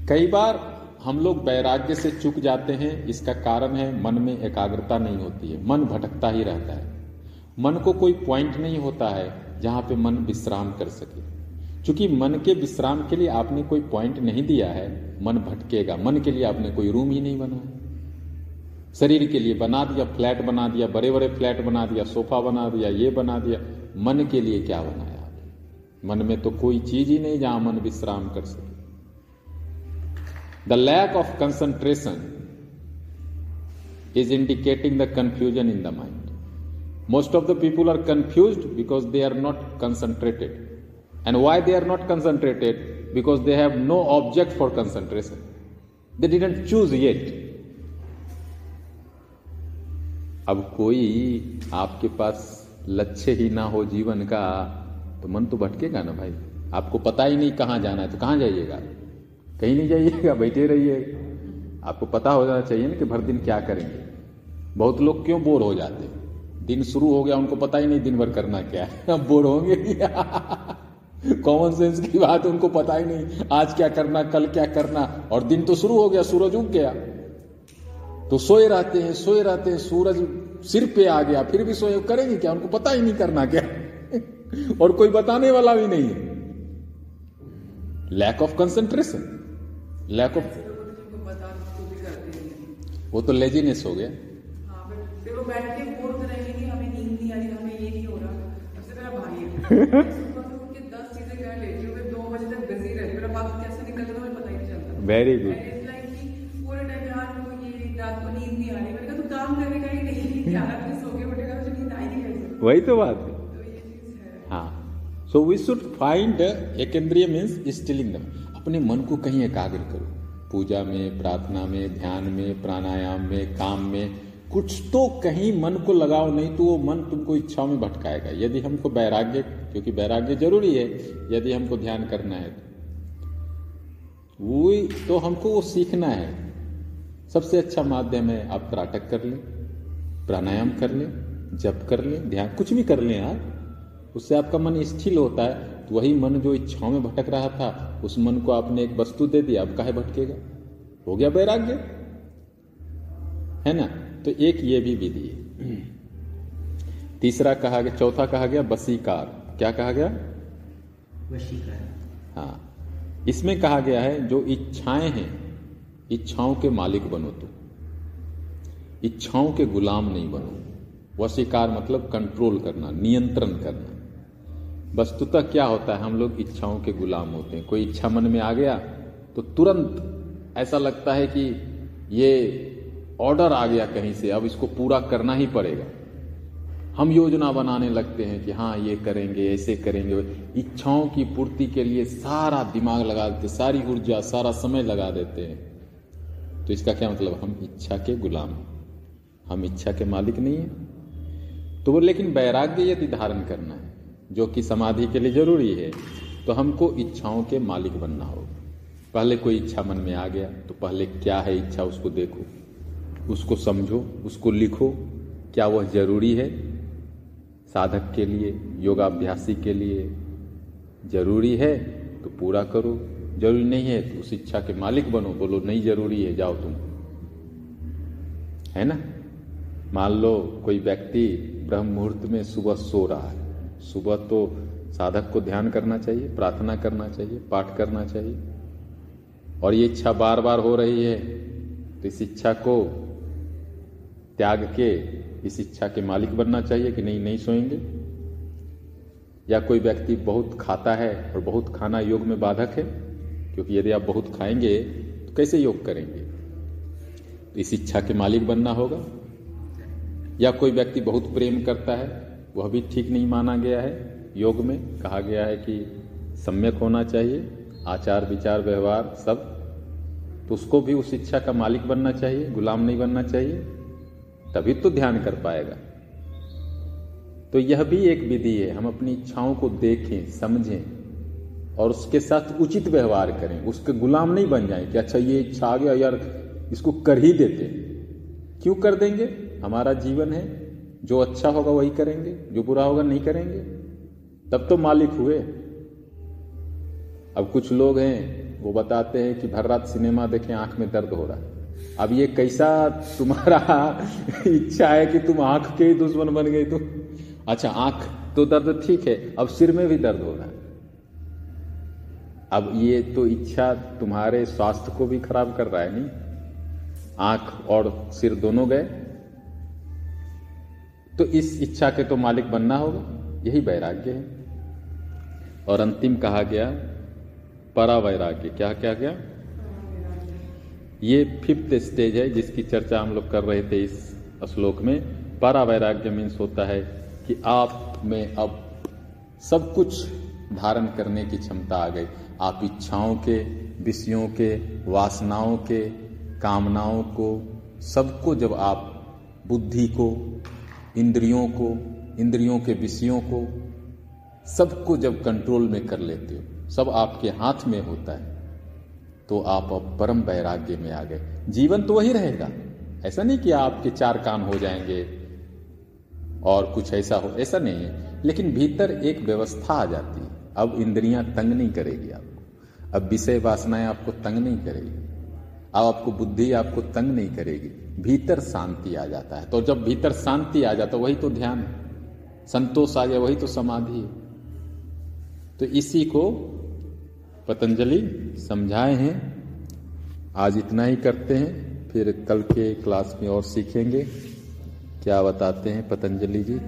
कई बार हम लोग वैराग्य से चुक जाते हैं, इसका कारण है मन में एकाग्रता नहीं होती है, मन भटकता ही रहता है। मन को कोई पॉइंट नहीं होता है जहाँ पे मन विश्राम कर सके। क्योंकि मन के विश्राम के लिए आपने कोई पॉइंट नहीं दिया है, मन भटकेगा, मन के लिए आपने कोई रूम ही नहीं बनाया शरीर के लिए बना दिया फ्लैट बना दिया बड़े बड़े फ्लैट बना दिया सोफा बना दिया, ये बना दिया, मन के लिए क्या बनाया मन में तो कोई चीज़ ही नहीं जहाँ मन विश्राम कर सके। The lack of concentration is indicating the confusion in the mind. Most of the people are confused because they are not concentrated. And why they are not concentrated? Because they have no object for concentration. They didn't choose yet. अब कोई आपके पास लक्ष्य ही ना हो जीवन का तो मन तो भटकेगा ना भाई आपको पता ही नहीं कहाँ जाना है तो कहाँ जाइएगा कहीं नहीं जाइएगा, बैठे रहिए। आपको पता हो जाना चाहिए ना कि भर दिन क्या करेंगे। बहुत लोग क्यों बोर हो जाते? दिन शुरू हो गया, उनको पता ही नहीं दिन भर करना क्या है। अब बोर होंगे कॉमन सेंस की बात, उनको पता ही नहीं आज क्या करना, कल क्या करना। और दिन तो शुरू हो गया, सूरज उग गया। तो सोए रहते हैं, सोए रहते हैं, सूरज सिर पे आ गया, फिर भी सोए, करेंगे क्या? उनको पता ही नहीं करना क्या और कोई बताने वाला भी नहीं है। Lack of concentration lack of तो वो तो लेजीनेस हो गया। हाँ हो है। हूँ हूँ। है ही वेरी तू ही आएगी कैसे वही तो बात है। तो है। हाँ। सो वी शुड फाइंड एकेंद्रिय मीन्स स्टिलिंग दम अपने मन को कहीं एकाग्र करो। पूजा में, प्रार्थना में, ध्यान में, प्राणायाम में, काम में, कुछ तो कहीं मन को लगाओ, नहीं तो वो मन तुमको इच्छाओं में भटकाएगा। यदि हमको वैराग्य, क्योंकि वैराग्य ज़रूरी है, यदि हमको ध्यान करना है तो। वही तो हमको वो सीखना है। सबसे अच्छा माध्यम है आप त्राटक कर लें, प्राणायाम कर लें, जप कर लें, ध्यान, कुछ भी कर लें आप, उससे आपका मन स्थिर होता है। तो वही मन जो इच्छाओं में भटक रहा था उस मन को आपने एक वस्तु दे दी अब काहे भटकेगा? हो गया वैराग्य? है ना? तो एक ये भी विधि है। तीसरा कहा गया चौथा कहा गया बसीकार क्या कहा गया? वशीकरण हाँ। इसमें कहा गया है जो इच्छाएँ हैं इच्छाओं के मालिक बनो तुम। इच्छाओं के गुलाम नहीं बनो। वशीकार मतलब कंट्रोल करना नियंत्रण करना। वस्तुतः क्या होता है? हम लोग इच्छाओं के गुलाम होते हैं। कोई इच्छा मन में आ गया तो तुरंत ऐसा लगता है कि ये ऑर्डर आ गया कहीं से, अब इसको पूरा करना ही पड़ेगा। हम योजना बनाने लगते हैं कि हाँ ये करेंगे, ऐसे करेंगे। इच्छाओं की पूर्ति के लिए सारा दिमाग लगा देते, सारी ऊर्जा, सारा समय लगा देते हैं। तो इसका क्या मतलब? हम इच्छा के गुलाम हम इच्छा के मालिक नहीं है। तो वो, लेकिन वैराग्य यदि धारण करना है जो कि समाधि के लिए ज़रूरी है तो हमको इच्छाओं के मालिक बनना होगा। पहले कोई इच्छा मन में आ गया तो पहले क्या है इच्छा उसको देखो, उसको समझो, उसको लिखो, क्या वह ज़रूरी है? साधक के लिए, योगाभ्यासी के लिए ज़रूरी है तो पूरा करो। ज़रूरी नहीं है तो उस इच्छा के मालिक बनो, बोलो, नहीं ज़रूरी है, जाओ तुम। है ना? मान लो कोई व्यक्ति ब्रह्म मुहूर्त में सुबह सो रहा है। सुबह तो साधक को ध्यान करना चाहिए, प्रार्थना करना चाहिए, पाठ करना चाहिए। और ये इच्छा बार बार हो रही है तो इस इच्छा को त्याग के, इस इच्छा के मालिक बनना चाहिए कि नहीं नहीं सोएँगे। या कोई व्यक्ति बहुत खाता है और बहुत खाना योग में बाधक है, क्योंकि यदि आप बहुत खाएँगे तो कैसे योग करेंगे? तो इस इच्छा के मालिक बनना होगा। या कोई व्यक्ति बहुत प्रेम करता है वह भी ठीक नहीं माना गया है। योग में कहा गया है कि सम्यक होना चाहिए, आचार विचार व्यवहार सब तो उसको भी उस इच्छा का मालिक बनना चाहिए, गुलाम नहीं बनना चाहिए, तभी तो ध्यान कर पाएगा। तो यह भी एक विधि है, हम अपनी इच्छाओं को देखें, समझें, और उसके साथ उचित व्यवहार करें। उसके गुलाम नहीं बन जाए कि अच्छा ये इच्छा आ गया, यार इसको कर ही देते। क्यों कर देंगे? हमारा जीवन है जो अच्छा होगा वही करेंगे, जो बुरा होगा नहीं करेंगे। तब तो मालिक हुए। अब कुछ लोग हैं, वो बताते हैं कि भर रात सिनेमा देखें, आँख में दर्द हो रहा है। अब ये कैसा तुम्हारा इच्छा है कि तुम आँख के ही दुश्मन बन गए तुम? अच्छा आँख तो दर्द ठीक है, अब सिर में भी दर्द हो रहा है। अब ये तो इच्छा तुम्हारे स्वास्थ्य को भी खराब कर रहा है, नहीं? आँख और सिर दोनों गए। तो इस इच्छा के तो मालिक बनना होगा, यही वैराग्य है। और अंतिम कहा गया परा वैराग्य क्या क्या गया? ये फिफ्थ स्टेज है जिसकी चर्चा हम लोग कर रहे थे इस श्लोक में। परा वैराग्य मीन्स होता है कि आप में अब सब कुछ धारण करने की क्षमता आ गई। आप इच्छाओं के, विषयों के, वासनाओं के, कामनाओं को, सबको जब आप बुद्धि को इंद्रियों को, इंद्रियों के विषयों को सबको जब कंट्रोल में कर लेते हो, सब आपके हाथ में होता है तो आप अब परम वैराग्य में आ गए। जीवन तो वही रहेगा। ऐसा नहीं कि आपके चार काम हो जाएँगे और कुछ ऐसा हो, ऐसा नहीं है। लेकिन भीतर एक व्यवस्था आ जाती है। अब इंद्रियाँ तंग नहीं करेगी आपको। अब विषय वासनाएँ आपको तंग नहीं करेगी। अब आपको बुद्धि आपको तंग नहीं करेगी, भीतर शांति आ जाता है। तो जब भीतर शांति आ जाता वही तो ध्यान है। संतोष आ गया, वही तो समाधि है। तो इसी को पतंजलि समझाए हैं। आज इतना ही करते हैं, फिर कल के क्लास में और सीखेंगे। क्या बताते हैं पतंजलि जी?